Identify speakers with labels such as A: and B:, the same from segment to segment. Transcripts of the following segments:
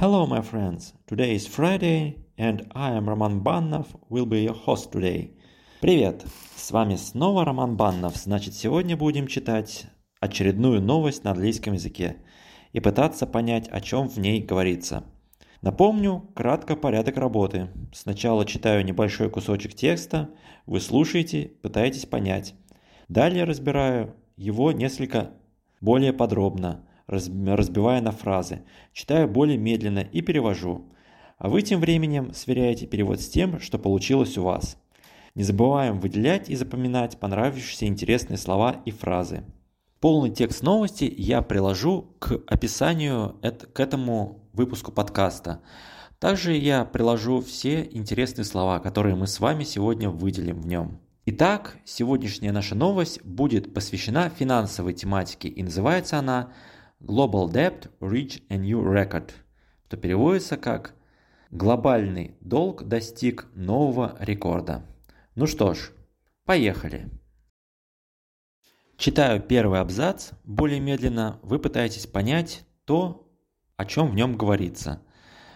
A: Hello, my friends. Today is Friday, and I am Roman Bannov, will be your host today. Привет! С вами снова Роман Баннов. Значит, сегодня будем читать очередную новость на английском языке и пытаться понять, о чем в ней говорится. Напомню, кратко порядок работы. Сначала читаю небольшой кусочек текста, вы слушаете, пытаетесь понять. Далее разбираю его несколько более подробно – разбивая на фразы, читаю более медленно и перевожу. А вы тем временем сверяете перевод с тем, что получилось у вас. Не забываем выделять и запоминать понравившиеся интересные слова и фразы. Полный текст новости я приложу к описанию к этому выпуску подкаста. Также я приложу все интересные слова, которые мы с вами сегодня выделим в нем. Итак, сегодняшняя наша новость будет посвящена финансовой тематике и называется она Global Debt Reached a New Record, что переводится как «Глобальный долг достиг нового рекорда». Ну что ж, поехали. Читаю первый абзац более медленно, вы пытаетесь понять то, о чем в нем говорится.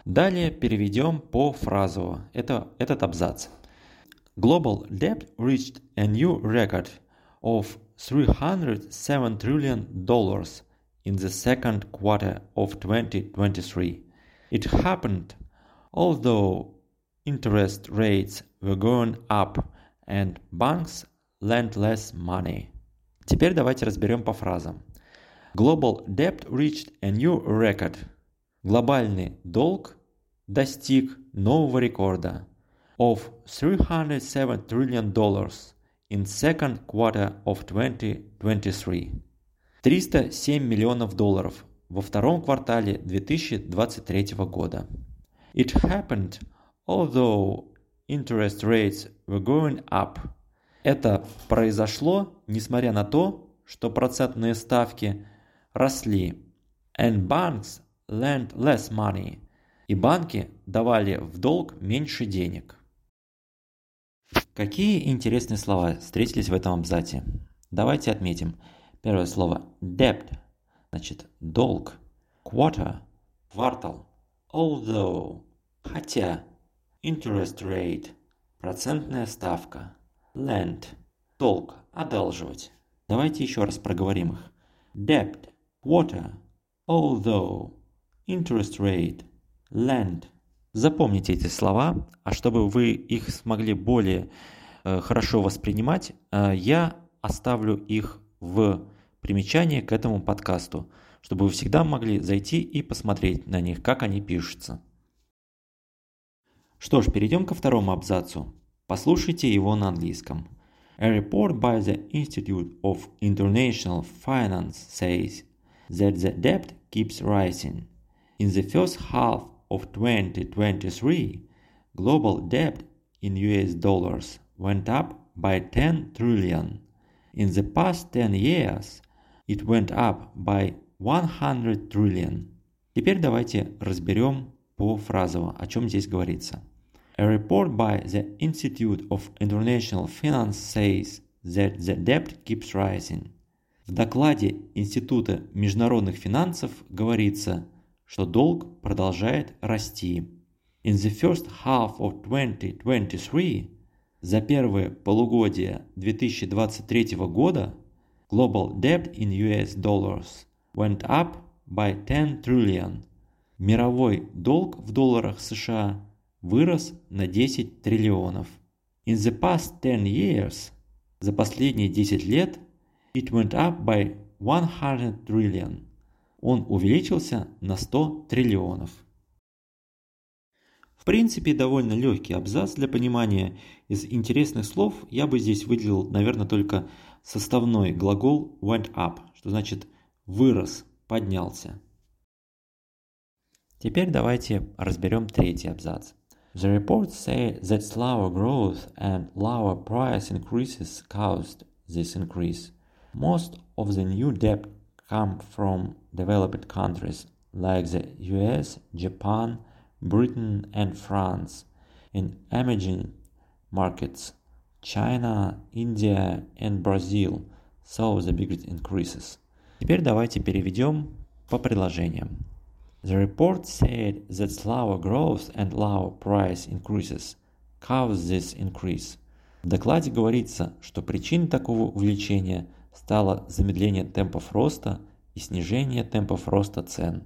A: Далее переведем по фразово это, этот абзац. Global debt reached a new record of 307 trillion dollars – in the second quarter of 2023. It happened although interest rates were going up and banks lent less money. Теперь давайте разберем по фразам. Global debt reached a new record. Глобальный долг достиг нового рекорда of 307 trillion dollars in second quarter of 2023. 307 миллионов долларов во втором квартале 2023 года. It happened although interest rates were going up. Это произошло, несмотря на то, что процентные ставки росли. And banks lent less money. И банки давали в долг меньше денег. Какие интересные слова встретились в этом абзаце? Давайте отметим – Первое слово debt, значит долг. Quarter, квартал. Although, хотя. Interest rate, процентная ставка. Lend, долг, одалживать. Давайте еще раз проговорим их. Debt, quarter, although, interest rate, lend. Запомните эти слова, а чтобы вы их смогли более э, хорошо воспринимать, э, я оставлю их в примечание к этому подкасту, чтобы вы всегда могли зайти и посмотреть на них, как они пишутся. Что ж, перейдем ко второму абзацу. Послушайте его на английском. A report by the Institute of International Finance says that the debt keeps rising. In the first half of 2023, global debt in US dollars went up by 10 trillion. In the past 10 years, It went up by 100 trillion. Теперь давайте разберем по фразово, о чем здесь говорится. A report by the Institute of International Finance says that the debt keeps rising. В докладе Института международных финансов говорится, что долг продолжает расти. In the first half of 2023, за первое полугодие 2023 года, global debt in US dollars went up by 10 trillion. Мировой долг в долларах США вырос на 10 триллионов. In the past 10 years, за последние 10 лет, it went up by 100 trillion. Он увеличился на 100 триллионов. В принципе, довольно легкий абзац для понимания. Из интересных слов я бы здесь выделил, наверное, только составной глагол went up, что значит вырос, поднялся. Теперь давайте разберем третий абзац. The reports say that slower growth and lower price increases caused this increase. Most of the new debt come from developed countries like the US, Japan, Britain and France. In emerging markets, China, India and Brazil saw the biggest increases. Теперь давайте переведем по предложениям. The report said that slower growth and lower price increases caused this increase. В докладе говорится, что причиной такого увеличения стало замедление темпов роста и снижение темпов роста цен.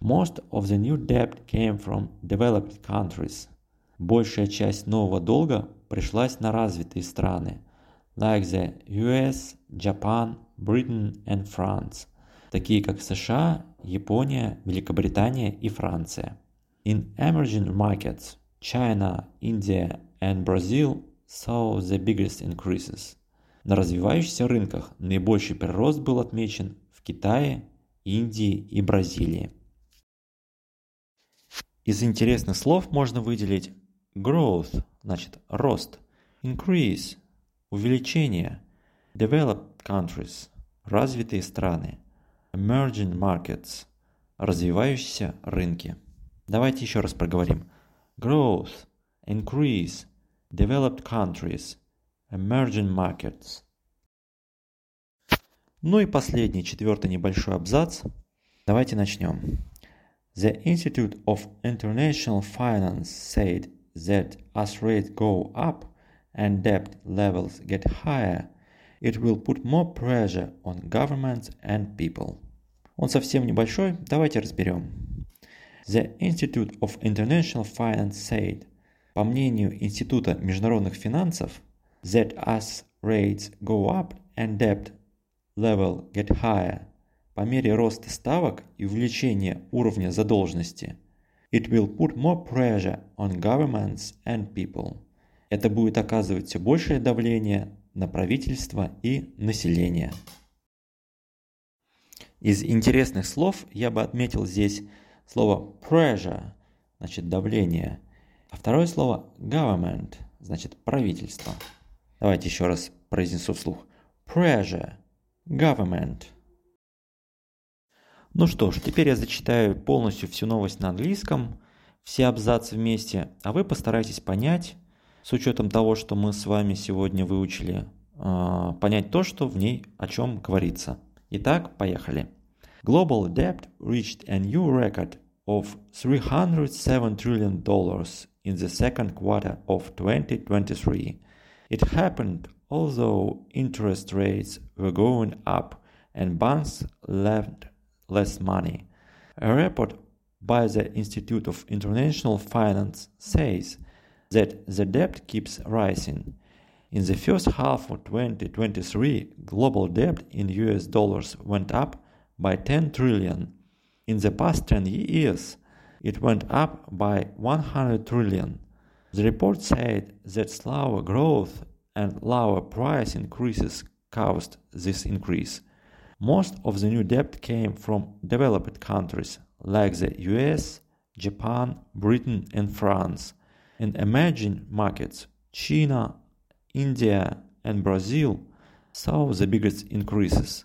A: Most of the new debt came from developed countries. Большая часть нового долга пришлась на развитые страны, like the US, Japan, Britain and France, такие как США, Япония, Великобритания и Франция. In emerging markets, China, India and Brazil saw the biggest increases. На развивающихся рынках наибольший прирост был отмечен в Китае, Индии и Бразилии. Из интересных слов можно выделить growth, значит рост, increase, увеличение, developed countries, развитые страны, emerging markets, развивающиеся рынки. Давайте еще раз проговорим. Growth, increase, developed countries, emerging markets. Ну и последний, четвертый небольшой абзац. Давайте начнем. The Institute of International Finance said that as rates go up and debt levels get higher, it will put more pressure on governments and people. Он совсем небольшой, давайте разберем. The Institute of International Finance said, по мнению Института международных финансов, that as rates go up and debt level get higher, по мере роста ставок и увеличения уровня задолженности, it will put more pressure on governments and people. Это будет оказывать все большее давление на правительство и население. Из интересных слов я бы отметил здесь слово pressure, значит давление, а второе слово government, значит правительство. Давайте еще раз произнесу вслух. Pressure, government. Ну что ж, теперь я зачитаю полностью всю новость на английском, все абзацы вместе, а вы постарайтесь понять, с учетом того, что мы с вами сегодня выучили, а, понять то, что в ней о чем говорится. Итак, поехали. Global debt reached a new record of 307 trillion dollars in the second quarter of 2023. It happened although interest rates were going up and banks left less money. A report by the Institute of International Finance says that the debt keeps rising. In the first half of 2023, global debt in US dollars went up by 10 trillion. In the past 10 years, it went up by 100 trillion. The report said that slower growth and lower price increases caused this increase. Most of the new debt came from developed countries like the US, Japan, Britain, and France, and emerging markets, China, India, and Brazil, saw the biggest increases.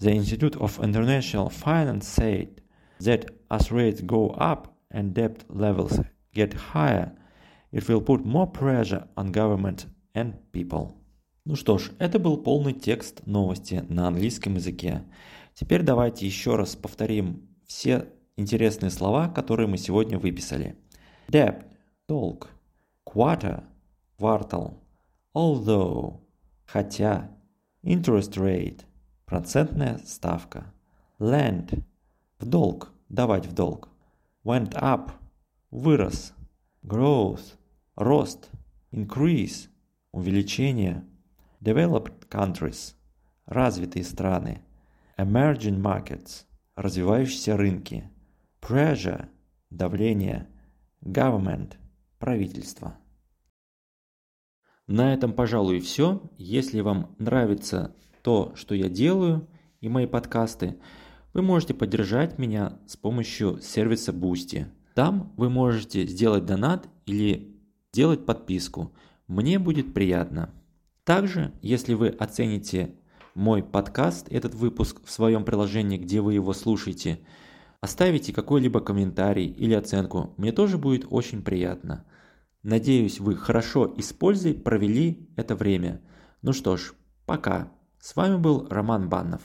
A: The Institute of International Finance said that as rates go up and debt levels get higher, it will put more pressure on government and people. Ну что ж, это был полный текст новости на английском языке. Теперь давайте еще раз повторим все интересные слова, которые мы сегодня выписали. Debt – долг. Quarter – квартал. Although – хотя. Interest rate – процентная ставка. Lend – в долг, давать в долг. Went up – вырос. Growth – рост. Increase – увеличение. Developed countries – развитые страны. Emerging markets – развивающиеся рынки. Pressure – давление. Government – правительство. На этом, пожалуй, все. Если вам нравится то, что я делаю, и мои подкасты, вы можете поддержать меня с помощью сервиса Boosty. Там вы можете сделать донат или сделать подписку. Мне будет приятно. Также, если вы оцените мой подкаст, этот выпуск в своем приложении, где вы его слушаете, оставите какой-либо комментарий или оценку, мне тоже будет очень приятно. Надеюсь, вы хорошо использовали, провели это время. Ну что ж, пока. С вами был Роман Баннов.